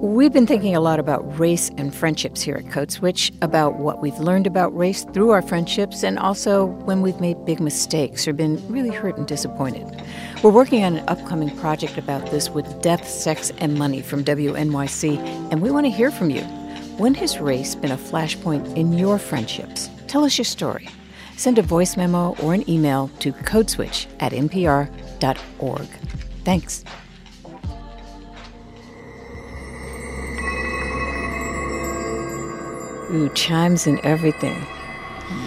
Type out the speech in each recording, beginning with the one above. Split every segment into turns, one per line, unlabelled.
We've been thinking a lot about race and friendships here at Code Switch, about what we've learned about race through our friendships, and also when we've made big mistakes or been really hurt and disappointed. We're working on an upcoming project about this with Death, Sex, and Money from WNYC, and we want to hear from you. When has race been a flashpoint in your friendships? Tell us your story. Send a voice memo or an email to codeswitch at npr.org. Thanks. Ooh, chimes and everything.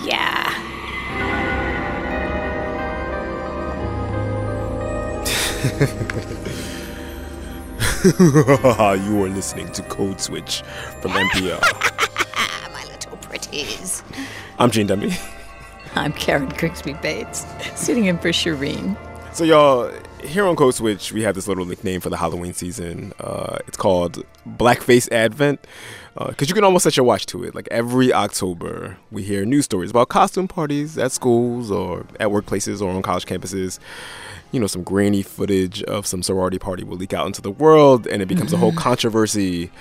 Yeah.
you are listening to Code Switch from NPR.
My little pretties.
I'm Gene Demby.
I'm Karen Grigsby Bates, sitting in for Shereen.
So, y'all, here on Code Switch, we have this little nickname for the Halloween season. Uh, it's called Blackface Advent because uh, you can almost set your watch to it. Like every October, we hear news stories about costume parties at schools or at workplaces or on college campuses you know, some grainy footage of some sorority party will leak out into the world, and it becomes mm-hmm. a whole mm-hmm. controversy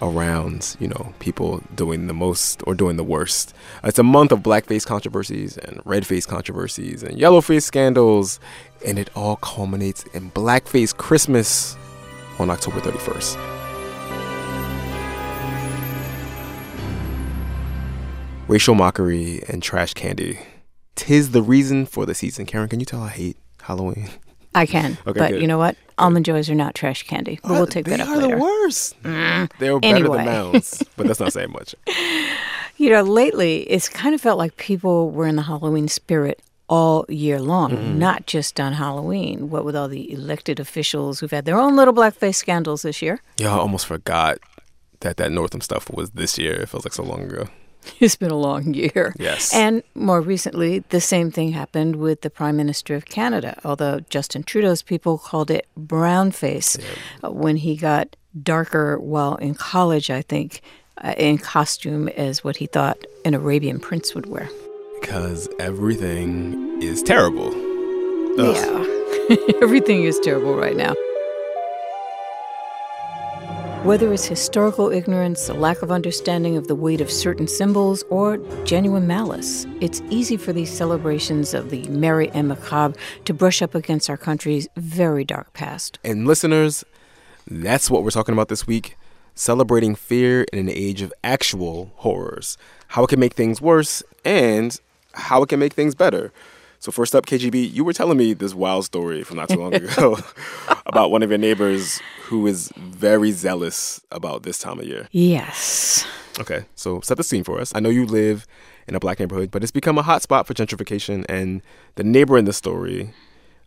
around, you know, people doing the most or doing the worst. It's a month of blackface controversies and redface controversies and yellowface scandals, and it all culminates in Blackface Christmas on October 31st. Racial mockery and trash candy. Tis the reason for the season. Karen, can you tell I hate Halloween?
I can, okay, but good. you know what? Almond joys are not trash candy. But we'll take that up later.
They are the worst. Mm. They're better anyway. than mounds, but that's not saying much.
you know, lately it's kind of felt like people were in the Halloween spirit all year long, mm-hmm. not just on Halloween. What with all the elected officials who've had their own little blackface scandals this year.
Yeah, I almost forgot that that Northam stuff was this year. It feels like so long ago.
It's been a long year.
Yes.
And more recently, the same thing happened with the Prime Minister of Canada, although Justin Trudeau's people called it brownface yeah. Uh, when he got darker while in college, I think, uh, in costume as what he thought an Arabian prince would wear.
Because everything is terrible.
Ugh. Yeah. everything is terrible right now. Whether it's historical ignorance, a lack of understanding of the weight of certain symbols, or genuine malice, it's easy for these celebrations of the merry and macabre to brush up against our country's very dark past.
And listeners, that's what we're talking about this week celebrating fear in an age of actual horrors, how it can make things worse, and how it can make things better. So first up, KGB, you were telling me this wild story from not too long ago about one of your neighbors who is very zealous about this time of year.
Yes.
Okay, so set the scene for us. I know you live in a black neighborhood, but it's become a hot spot for gentrification, and the neighbor in the story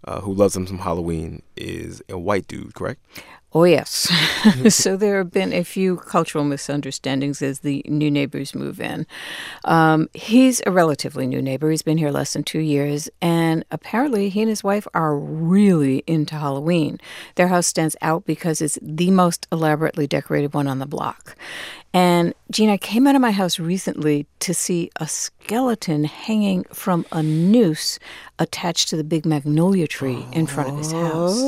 uh, who loves him some Halloween is a white dude, correct?
Oh, yes. so there have been a few cultural misunderstandings as the new neighbors move in. Um, he's a relatively new neighbor. He's been here less than two years. And apparently, he and his wife are really into Halloween. Their house stands out because it's the most elaborately decorated one on the block. And Gina I came out of my house recently to see a skeleton hanging from a noose attached to the big magnolia tree in front of his house.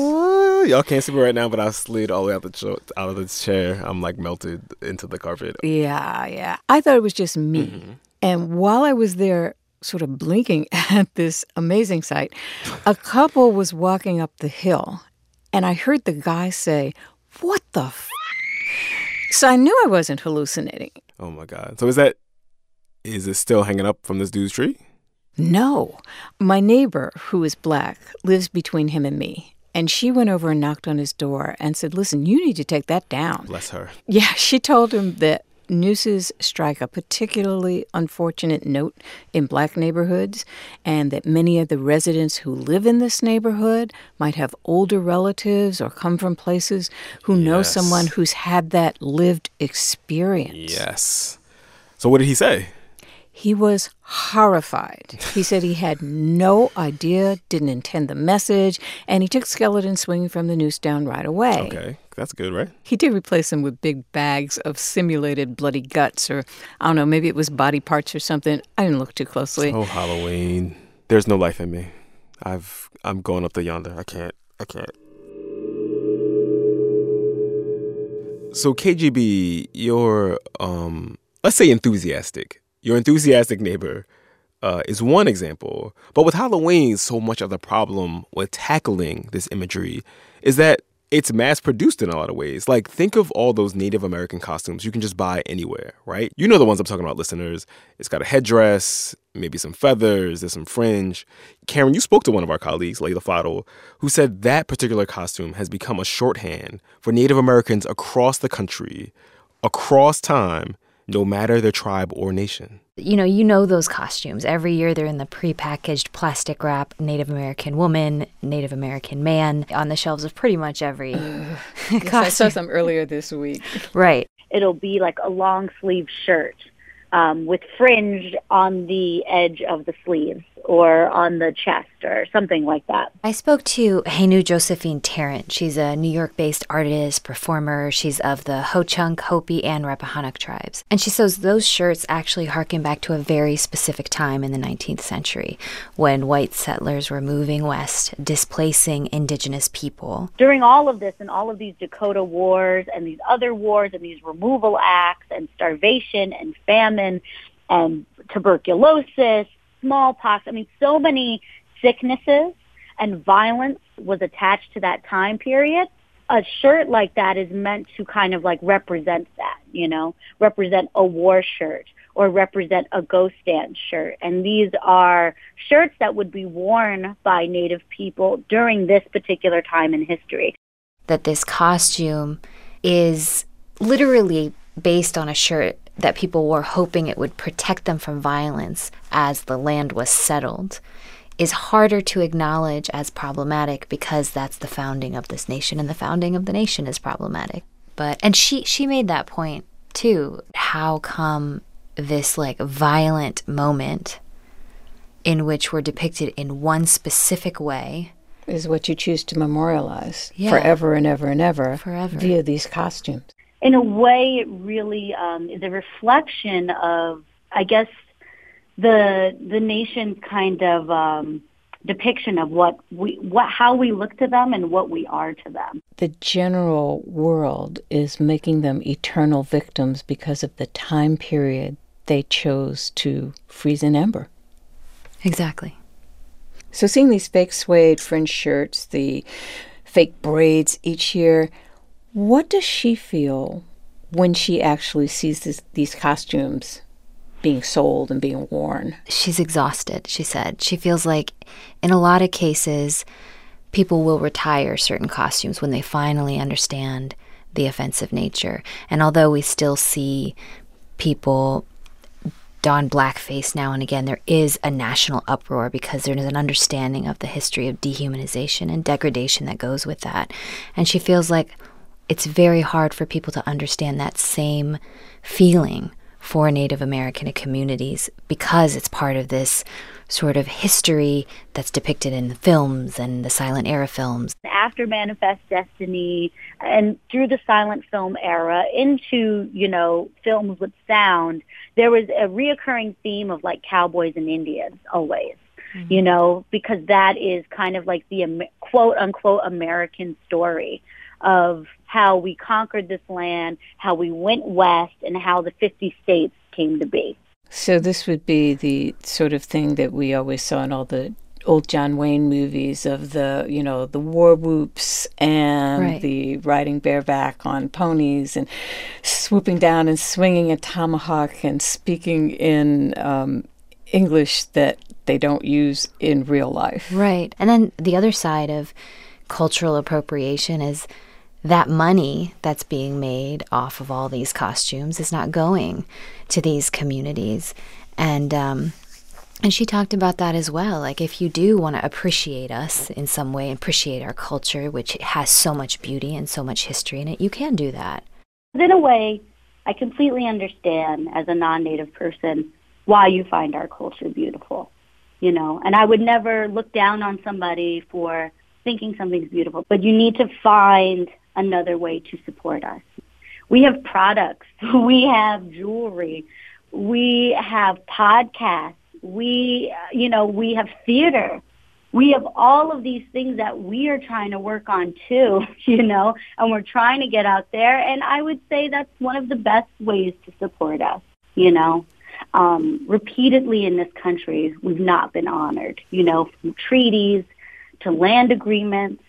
Y'all can't see me right now, but I slid all the way out, the cho- out of the chair. I'm like melted into the carpet.
Yeah, yeah. I thought it was just me. Mm-hmm. And while I was there, sort of blinking at this amazing sight, a couple was walking up the hill, and I heard the guy say, What the f? So I knew I wasn't hallucinating.
Oh my God. So is that, is it still hanging up from this dude's tree?
No. My neighbor, who is black, lives between him and me. And she went over and knocked on his door and said, Listen, you need to take that down.
Bless her.
Yeah, she told him that nooses strike a particularly unfortunate note in black neighborhoods, and that many of the residents who live in this neighborhood might have older relatives or come from places who yes. know someone who's had that lived experience.
Yes. So, what did he say?
He was horrified. He said he had no idea, didn't intend the message, and he took skeleton swinging from the noose down right away.
Okay, that's good, right?
He did replace them with big bags of simulated bloody guts, or I don't know, maybe it was body parts or something. I didn't look too closely.
Oh, Halloween! There's no life in me. I've I'm going up the yonder. I can't. I can't. So KGB, you're um, let's say enthusiastic. Your enthusiastic neighbor uh, is one example. But with Halloween, so much of the problem with tackling this imagery is that it's mass produced in a lot of ways. Like, think of all those Native American costumes you can just buy anywhere, right? You know the ones I'm talking about, listeners. It's got a headdress, maybe some feathers, there's some fringe. Karen, you spoke to one of our colleagues, Leila Fadel, who said that particular costume has become a shorthand for Native Americans across the country, across time, no matter their tribe or nation.
You know, you know those costumes. Every year they're in the prepackaged plastic wrap Native American woman, Native American man on the shelves of pretty much every
costume. I saw some earlier this week.
Right.
It'll be like a long sleeve shirt um, with fringe on the edge of the sleeves or on the chest or something like that.
I spoke to Henu Josephine Tarrant. She's a New York based artist, performer. She's of the Ho Chunk, Hopi, and Rappahannock tribes. And she says those shirts actually harken back to a very specific time in the 19th century when white settlers were moving west, displacing indigenous people.
During all of this and all of these Dakota wars and these other wars and these removal acts and starvation and famine and tuberculosis smallpox. I mean, so many sicknesses and violence was attached to that time period. A shirt like that is meant to kind of like represent that, you know, represent a war shirt or represent a ghost dance shirt. And these are shirts that would be worn by Native people during this particular time in history.
That this costume is literally based on a shirt that people were hoping it would protect them from violence as the land was settled is harder to acknowledge as problematic because that's the founding of this nation and the founding of the nation is problematic. But and she she made that point too. How come this like violent moment in which we're depicted in one specific way
is what you choose to memorialize yeah. forever and ever and ever
forever.
via these costumes
in a way, it really um, is a reflection of, I guess, the the nation's kind of um, depiction of what we what how we look to them and what we are to them.
The general world is making them eternal victims because of the time period they chose to freeze in ember.
Exactly.
So seeing these fake suede fringe shirts, the fake braids each year, what does she feel when she actually sees this, these costumes being sold and being worn?
She's exhausted, she said. She feels like, in a lot of cases, people will retire certain costumes when they finally understand the offensive nature. And although we still see people don blackface now and again, there is a national uproar because there is an understanding of the history of dehumanization and degradation that goes with that. And she feels like it's very hard for people to understand that same feeling for Native American communities because it's part of this sort of history that's depicted in the films and the silent era films.
After Manifest Destiny and through the silent film era into, you know, films with sound, there was a reoccurring theme of like cowboys and Indians always. Mm-hmm. You know, because that is kind of like the quote unquote American story of how we conquered this land, how we went west, and how the 50 states came to be.
So this would be the sort of thing that we always saw in all the old John Wayne movies of the, you know, the war whoops and right. the riding bareback on ponies and swooping down and swinging a tomahawk and speaking in um, English that they don't use in real life.
Right. And then the other side of cultural appropriation is that money that's being made off of all these costumes is not going to these communities. And um, and she talked about that as well. Like, if you do want to appreciate us in some way, appreciate our culture, which has so much beauty and so much history in it, you can do that.
In a way, I completely understand as a non native person why you find our culture beautiful, you know, and I would never look down on somebody for thinking something's beautiful, but you need to find another way to support us. We have products. We have jewelry. We have podcasts. We, you know, we have theater. we have all of these things that we are trying to work on too, you know, and we're trying to get out there. And I would say that's one of the best ways to support us, you know. Um, repeatedly in this country, we've not been honored, you know, from treaties to land agreements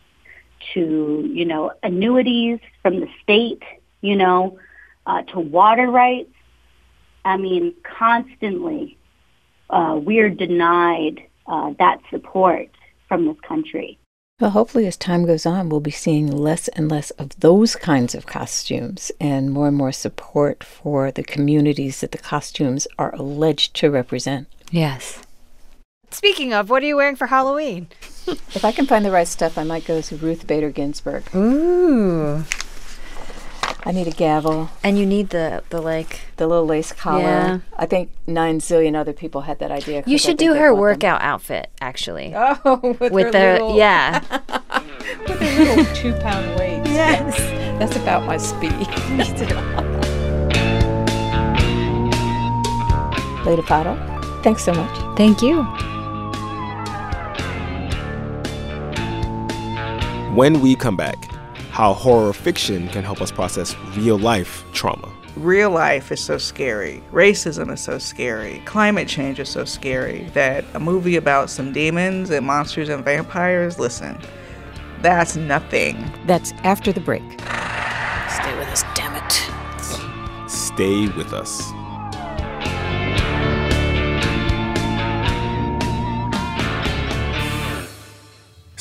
to, you know, annuities from the state, you know, uh, to water rights. I mean, constantly uh, we are denied uh, that support from this country.
Well, hopefully, as time goes on, we'll be seeing less and less of those kinds of costumes and more and more support for the communities that the costumes are alleged to represent.
Yes.
Speaking of, what are you wearing for Halloween?
if I can find the right stuff, I might go to Ruth Bader Ginsburg.
Ooh.
I need a gavel.
And you need the the like
the little lace collar.
Yeah.
I think nine zillion other people had that idea.
You should do her
bought them.
workout outfit actually.
Oh, with,
with
her
the
little,
yeah.
with her little two pound weight. Yes, that's about my speed. Leila Fadel, thanks so much.
Thank you.
When we come back, how horror fiction can help us process real life trauma.
real life is so scary. Racism is so scary. Climate change is so scary that a movie about some demons and monsters and vampires, listen, that's nothing.
That's after the break. Stay with us, damn it.
Stay with us.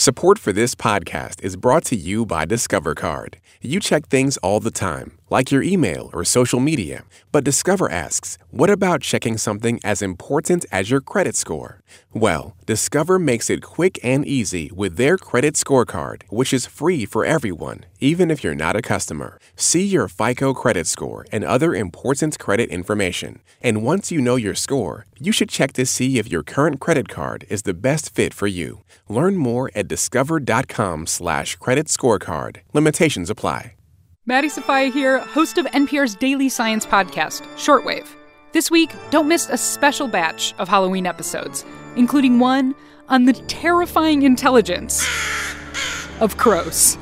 Support for this podcast is brought to you by Discover Card. You check things all the time, like your email or social media. But Discover asks, what about checking something as important as your credit score? Well, Discover makes it quick and easy with their credit scorecard, which is free for everyone, even if you're not a customer. See your FICO credit score and other important credit information. And once you know your score, you should check to see if your current credit card is the best fit for you. Learn more at discover.com slash credit scorecard. Limitations apply.
Maddie Sofia here, host of NPR's daily science podcast, Shortwave. This week, don't miss a special batch of Halloween episodes, including one on the terrifying intelligence of crows.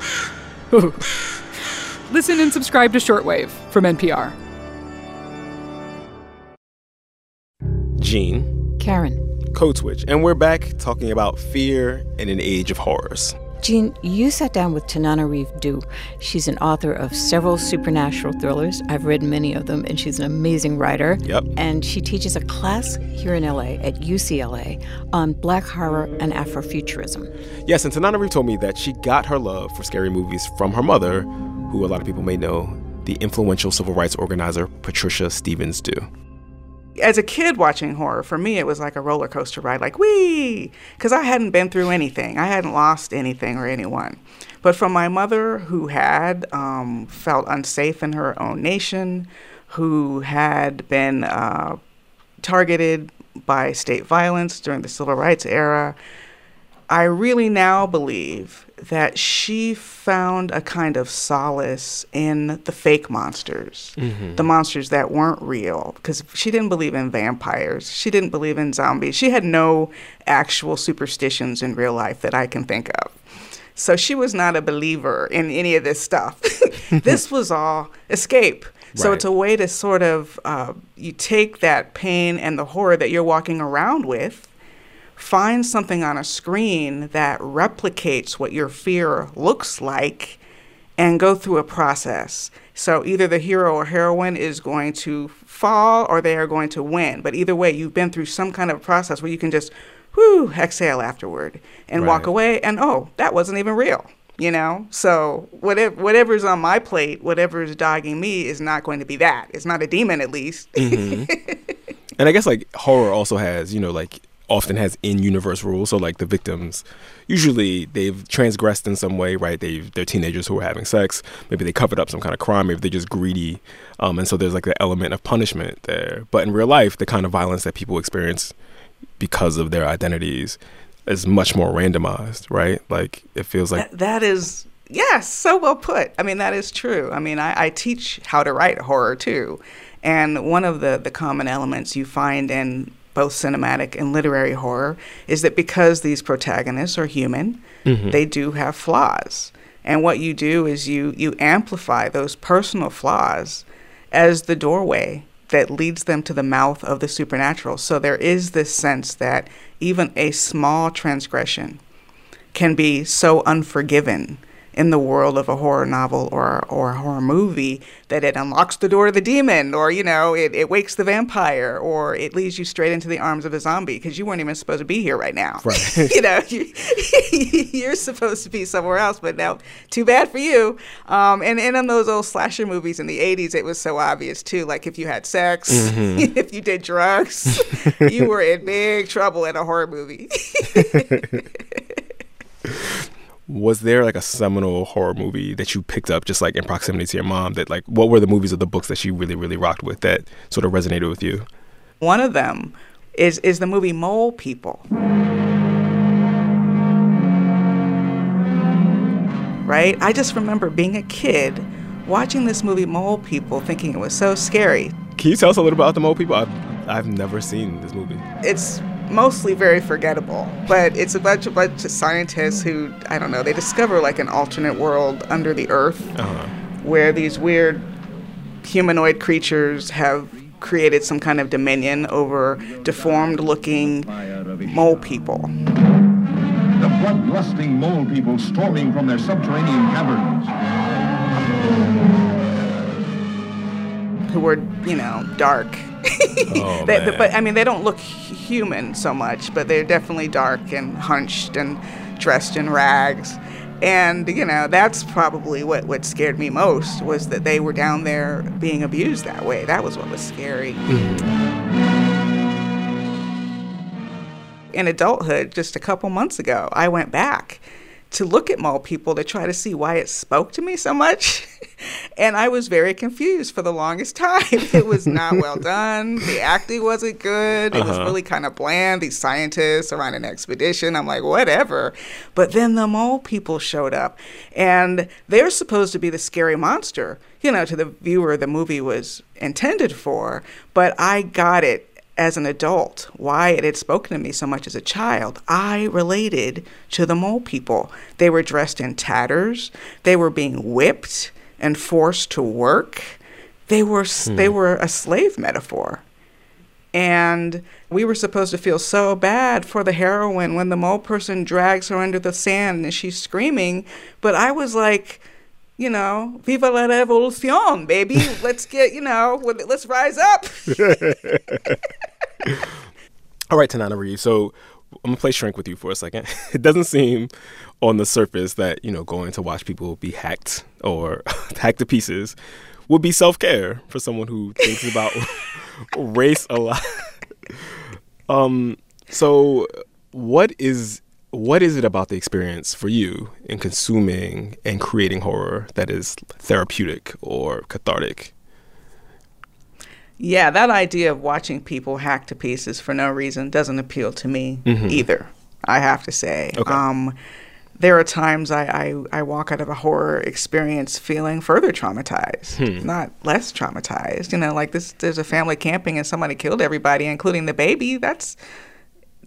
Ooh. Listen and subscribe to Shortwave from NPR.
Gene,
Karen.
Code Switch, and we're back talking about fear in an age of horrors.
Gene, you sat down with Tananarive Due. She's an author of several supernatural thrillers. I've read many of them, and she's an amazing writer.
Yep.
And she teaches a class here in LA at UCLA on black horror and Afrofuturism.
Yes, and Tananarive told me that she got her love for scary movies from her mother, who a lot of people may know, the influential civil rights organizer Patricia Stephens Due.
As a kid watching horror, for me, it was like a roller coaster ride, like, wee! Because I hadn't been through anything. I hadn't lost anything or anyone. But from my mother, who had um, felt unsafe in her own nation, who had been uh, targeted by state violence during the civil rights era, I really now believe that she found a kind of solace in the fake monsters, the monsters that weren't real, because she didn't believe in vampires. She didn't believe in zombies. She had no actual superstitions in real life that I can think of. So she was not a believer in any of this stuff. this was all escape. So
Right.
it's a way to sort of, uh, you take that pain and the horror that you're walking around with find something on a screen that replicates what your fear looks like and go through a process. So either the hero or heroine is going to fall or they are going to win. But either way, you've been through some kind of process where you can just whoo exhale afterward and walk away and oh, that wasn't even real. You know, so whatever whatever's on my plate, whatever's dogging me is not going to be that. It's not a demon, at least. Mm-hmm.
And I guess like horror also has, you know, like often has in universe rules. So like the victims, usually they've transgressed in some way, right? They they're teenagers who are having sex. Maybe they covered up some kind of crime. Maybe they're just greedy. Um, and so there's like the element of punishment there. But in real life, the kind of violence that people experience because of their identities is much more randomized, right? Like it feels like
That- that is yes, so well put. I mean, that is true. I mean, I, I teach how to write horror too, and one of the the common elements you find in both cinematic and literary horror is that because these protagonists are human, mm-hmm. they do have flaws. And what you do is you you amplify those personal flaws as the doorway that leads them to the mouth of the supernatural. So there is this sense that even a small transgression can be so unforgiven in the world of a horror novel or or a horror movie that it unlocks the door to the demon or you know it, it wakes the vampire or it leads you straight into the arms of a zombie because you weren't even supposed to be here right now.
Right.
You know you, you're supposed to be somewhere else but now too bad for you. Um, and, and in those old slasher movies in the 80s it was so obvious too like if you had sex mm-hmm. if you did drugs you were in big trouble in a horror movie
was there like a seminal horror movie that you picked up just like in proximity to your mom that like what were the movies or the books that she really really rocked with that sort of resonated with you?
One of them is is the movie mole people. Right? I just remember being a kid watching this movie mole people thinking it was so scary.
Can you tell us a little about the mole people? I've, I've never seen this movie.
It's mostly very forgettable. But it's a bunch, a bunch of scientists who, I don't know, they discover like an alternate world under the earth uh-huh. where these weird humanoid creatures have created some kind of dominion over deformed looking mole people.
The bloodlusting mole people storming from their subterranean caverns.
Who were, you know, dark
oh,
they, but I mean, they don't look human so much, but they're definitely dark and hunched and dressed in rags. And you know, that's probably what what scared me most was that they were down there being abused that way. That was what was scary. Mm-hmm. In adulthood, just a couple months ago, I went back to look at mole people to try to see why it spoke to me so much. and I was very confused for the longest time. It was not well done. The acting wasn't good. It uh-huh. was really kind of bland. These scientists are on an expedition. I'm like, whatever. But then the mole people showed up, and they're supposed to be the scary monster, you know, to the viewer the movie was intended for. But I got it as an adult, why it had spoken to me so much as a child, I related to the mole people. They were dressed in tatters, they were being whipped and forced to work. They were hmm. they were a slave metaphor. And we were supposed to feel so bad for the heroine when the mole person drags her under the sand and she's screaming, but I was like you know, viva la revolucion, baby. let's get, you know, let's rise up.
All right, Tanana Tananarive. So I'm gonna play shrink with you for a second. It doesn't seem on the surface that you know going to watch people be hacked or hacked to pieces would be self care for someone who thinks about race a lot. um. So, what is what is it about the experience for you in consuming and creating horror that is therapeutic or cathartic?
Yeah, that idea of watching people hack to pieces for no reason doesn't appeal to me mm-hmm. either, I have to say.
Okay. Um,
there are times I, I, I, walk out of a horror experience feeling further traumatized, hmm. not less traumatized. You know, like this there's a family camping and somebody killed everybody, including the baby. That's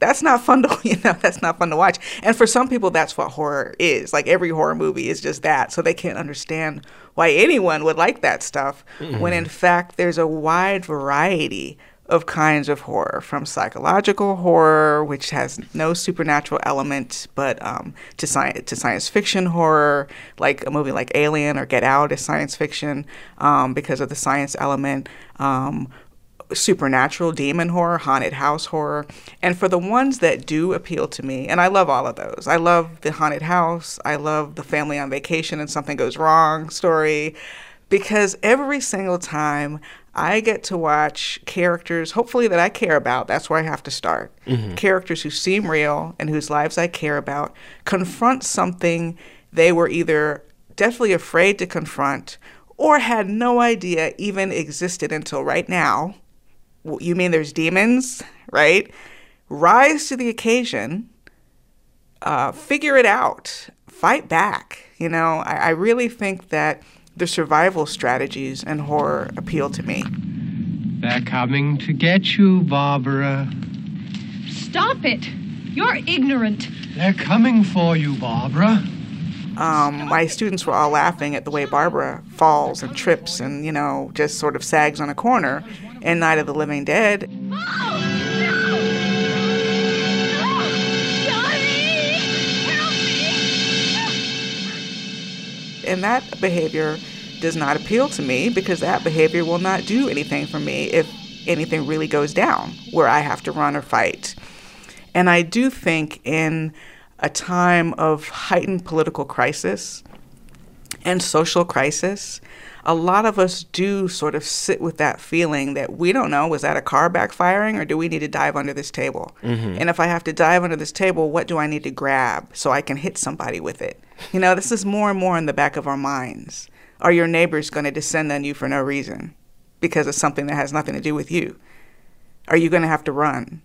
that's not fun to you know that's not fun to watch. And for some people that's what horror is. Like every horror movie is just that. So they can't understand why anyone would like that stuff mm-hmm. when in fact there's a wide variety of kinds of horror from psychological horror which has no supernatural element but um, to, sci- to science fiction horror. Like a movie like alien or get out is science fiction um, because of the science element. Um, supernatural demon horror, haunted house horror. And for the ones that do appeal to me, and I love all of those. I love the haunted house. I love the family on vacation and something goes wrong story because every single time I get to watch characters, hopefully that I care about, that's where I have to start. Mm-hmm. Characters who seem real and whose lives I care about confront something they were either definitely afraid to confront or had no idea even existed until right now you mean there's demons, right? Rise to the occasion, uh, figure it out, fight back. You know, I, I really think that the survival strategies in horror appeal to me.
They're coming to get you, Barbara. Stop it! You're ignorant.
They're coming for you, Barbara.
Um, my students were all laughing at the way Barbara falls and trips and, you know, just sort of sags on a corner in Night of the Living Dead. And that behavior does not appeal to me because that behavior will not do anything for me if anything really goes down where I have to run or fight. And I do think in a time of heightened political crisis and social crisis, a lot of us do sort of sit with that feeling that we don't know was that a car backfiring or do we need to dive under this table? Mm-hmm. And if I have to dive under this table, what do I need to grab so I can hit somebody with it? You know, this is more and more in the back of our minds. Are your neighbors going to descend on you for no reason because of something that has nothing to do with you? Are you going to have to run?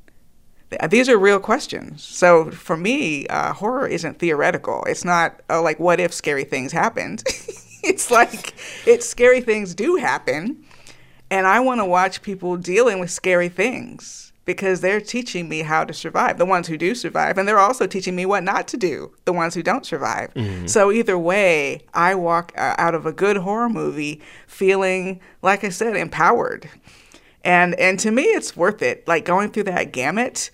These are real questions. So for me, uh, horror isn't theoretical. It's not oh, like what if scary things happened. it's like it's scary things do happen, and I want to watch people dealing with scary things because they're teaching me how to survive. The ones who do survive, and they're also teaching me what not to do. The ones who don't survive. Mm-hmm. So either way, I walk uh, out of a good horror movie feeling like I said empowered and and to me it's worth it like going through that gamut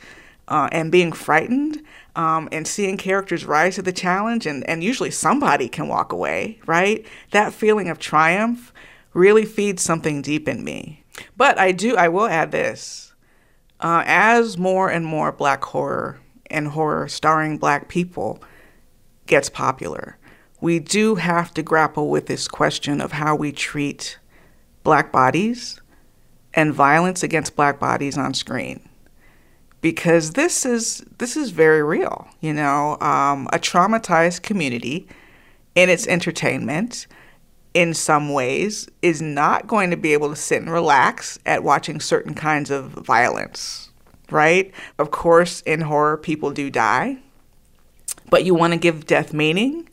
uh, and being frightened um, and seeing characters rise to the challenge and, and usually somebody can walk away right? That feeling of triumph really feeds something deep in me. But i do i will add this. Uh, as more and more black horror and horror starring black people gets popular we do have to grapple with this question of how we treat black bodies and violence against black bodies on screen because this is this is very real you know um, a traumatized community in its entertainment in some ways is not going to be able to sit and relax at watching certain kinds of violence right? Of course in horror people do die but you want to give death meaning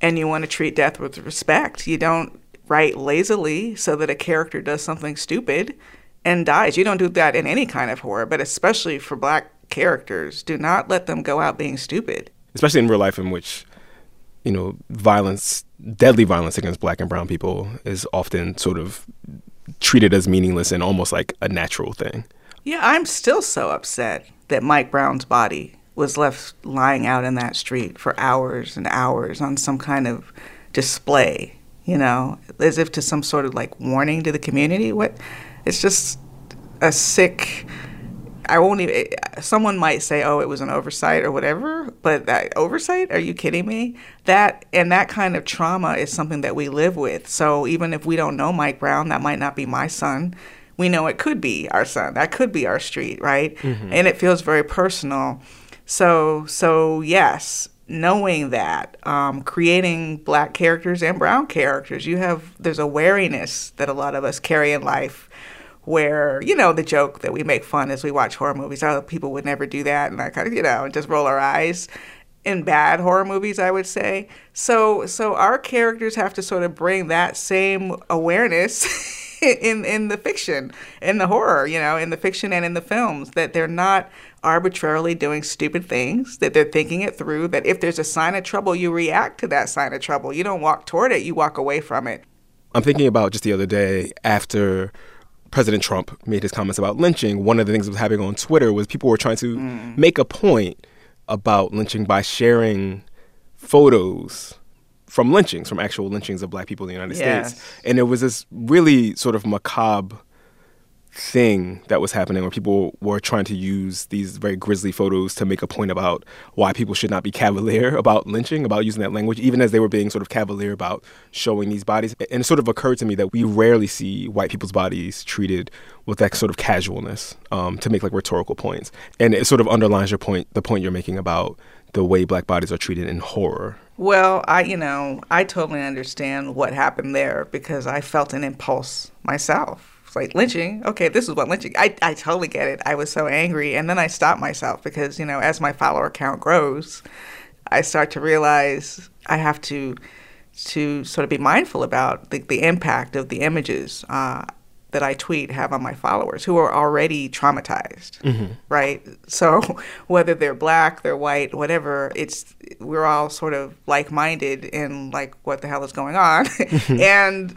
and you want to treat death with respect. You don't write lazily so that a character does something stupid and dies. You don't do that in any kind of horror, but especially for black characters. Do not let them go out being stupid.
Especially in real life, in which, you know, violence, deadly violence against black and brown people is often sort of treated as meaningless and almost like a natural thing.
Yeah, I'm still so upset that Mike Brown's body was left lying out in that street for hours and hours on some kind of display you know, as if to some sort of like warning to the community. What? It's just a sick. I won't even. Someone might say, "Oh, it was an oversight" or whatever, but that oversight? Are you kidding me? That and that kind of trauma is something that we live with. So even if we don't know Mike Brown, that might not be my son. We know it could be our son. That could be our street, right? Mm-hmm. And it feels very personal. So so yes, knowing that, um, creating black characters and brown characters. You have there's a wariness that a lot of us carry in life where you know the joke that we make fun as we watch horror movies oh people would never do that and i kind of you know just roll our eyes in bad horror movies i would say so so our characters have to sort of bring that same awareness in in the fiction in the horror you know in the fiction and in the films that they're not arbitrarily doing stupid things, that they're thinking it through, that if there's a sign of trouble, you react to that sign of trouble. You don't walk toward it, you walk away from it.
I'm thinking about just the other day after President Trump made his comments about lynching, one of the things that was happening on Twitter was people were trying to mm. make a point about lynching by sharing photos from lynchings, from actual lynchings of black people in the United yes. States. And it was this really sort of macabre thing that was happening where people were trying to use these very grisly photos to make a point about why people should not be cavalier about lynching, about using that language, even as they were being sort of cavalier about showing these bodies. And it sort of occurred to me that we rarely see white people's bodies treated with that sort of casualness um, to make like rhetorical points. And it sort of underlines your point, the point you're making about the way black bodies are treated in horror.
Well, I, you know, I totally understand what happened there because I felt an impulse myself like lynching. Okay, this is what lynching. I I totally get it. I was so angry, and then I stopped myself because you know as my follower count grows, I start to realize I have to to sort of be mindful about the, the impact of the images. Uh, that I tweet have on my followers who are already traumatized, mm-hmm. right? So whether they're black, they're white, whatever, it's we're all sort of like-minded in like what the hell is going on, and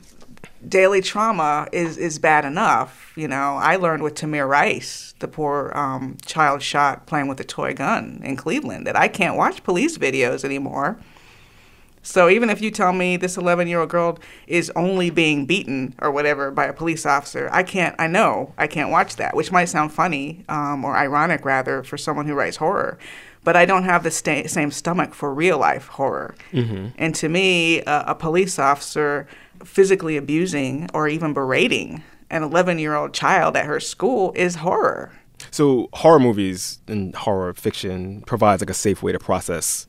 daily trauma is is bad enough. You know, I learned with Tamir Rice, the poor um, child shot playing with a toy gun in Cleveland, that I can't watch police videos anymore so even if you tell me this 11 year old girl is only being beaten or whatever by a police officer, I can't, I know I can't watch that, which might sound funny um, or ironic rather for someone who writes horror. But I don't have the sta- same stomach for real life horror. Mm-hmm. And to me, uh, a police officer physically abusing or even berating an 11 year old child at her school is horror.
So horror movies and horror fiction provides like a safe way to process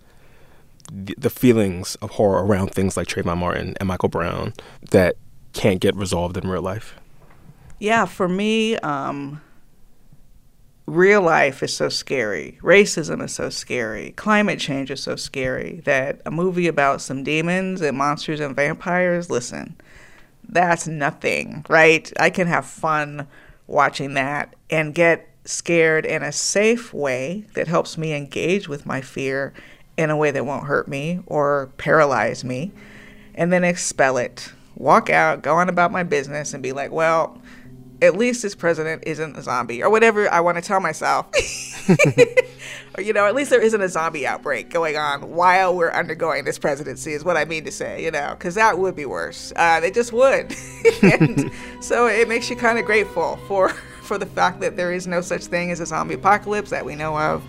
the, the feelings of horror around things like Trayvon Martin and Michael Brown that can't get resolved in real life?
Yeah, for me, um, real life is so scary. Racism is so scary. Climate change is so scary that a movie about some demons and monsters and vampires, listen, that's nothing, right? I can have fun watching that and get scared in a safe way that helps me engage with my fear in a way that won't hurt me or paralyze me, and then expel it. Walk out, go on about my business, and be like, well, at least this president isn't a zombie, or whatever I want to tell myself. or, you know, at least there isn't a zombie outbreak going on while we're undergoing this presidency, is what I mean to say, you know, because that would be worse. Uh, it just would. and so it makes you kind of grateful for, for the fact that there is no such thing as a zombie apocalypse that we know of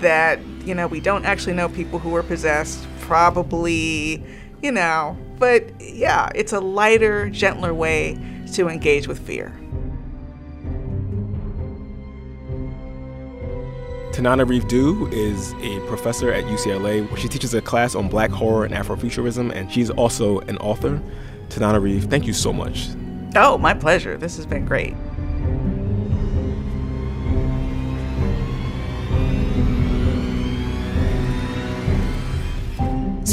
that, you know, we don't actually know people who were possessed, probably, you know, but yeah, it's a lighter, gentler way to engage with fear.
Tananarive Due is a professor at UCLA where she teaches a class on black horror and Afrofuturism, and she's also an author. Tananarive, thank you so much.
Oh, my pleasure. This has been great.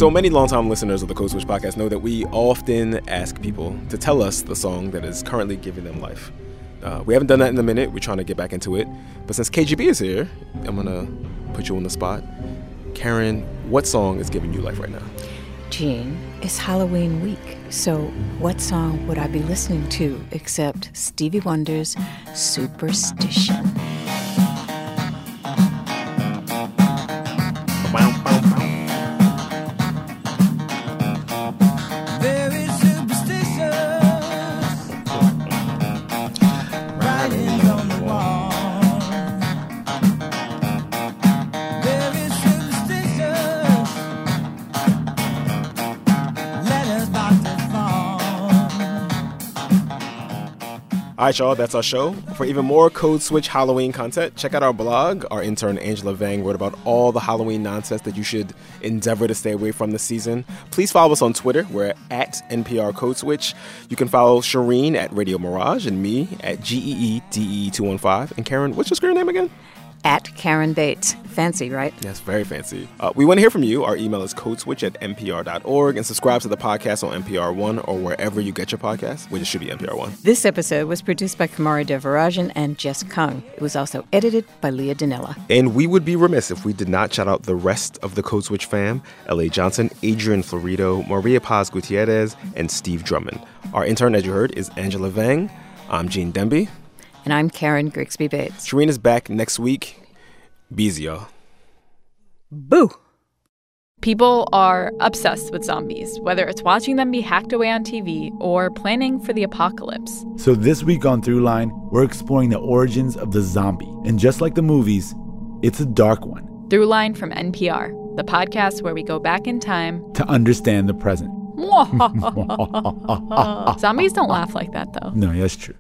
So many longtime listeners of the Code Switch podcast know that we often ask people to tell us the song that is currently giving them life. Uh, we haven't done that in a minute. We're trying to get back into it. But since KGB is here, I'm going to put you on the spot. Karen, what song is giving you life right now?
Gene, it's Halloween week. So, what song would I be listening to except Stevie Wonder's Superstition?
Right, y'all, that's our show. For even more Code Switch Halloween content, check out our blog. Our intern Angela Vang wrote about all the Halloween nonsense that you should endeavor to stay away from this season. Please follow us on Twitter. We're at NPR Code Switch. You can follow Shereen at Radio Mirage and me at GeeDee215. And Karen, what's your screen name again?
At Karen Bates. Fancy, right?
Yes, very fancy. Uh, we want to hear from you. Our email is codeswitch at npr.org and subscribe to the podcast on NPR One or wherever you get your podcasts, which should be NPR One.
This episode was produced by Kumari Devarajan and Jess Kung. It was also edited by Leah Donnella.
And we would be remiss if we did not shout out the rest of the Code Switch fam L.A. Johnson, Adrian Florido, Maria Paz Gutierrez, and Steve Drummond. Our intern, as you heard, is Angela Vang. I'm Gene Demby.
And I'm Karen Grigsby Bates.
Shereen is back next week. Bees, y'all.
Boo!
People are obsessed with zombies, whether it's watching them be hacked away on TV or planning for the apocalypse.
So, this week on Throughline, we're exploring the origins of the zombie. And just like the movies, it's a dark one.
Throughline from NPR, the podcast where we go back in time
to understand the present.
Zombies don't laugh like that, though.
No, that's true.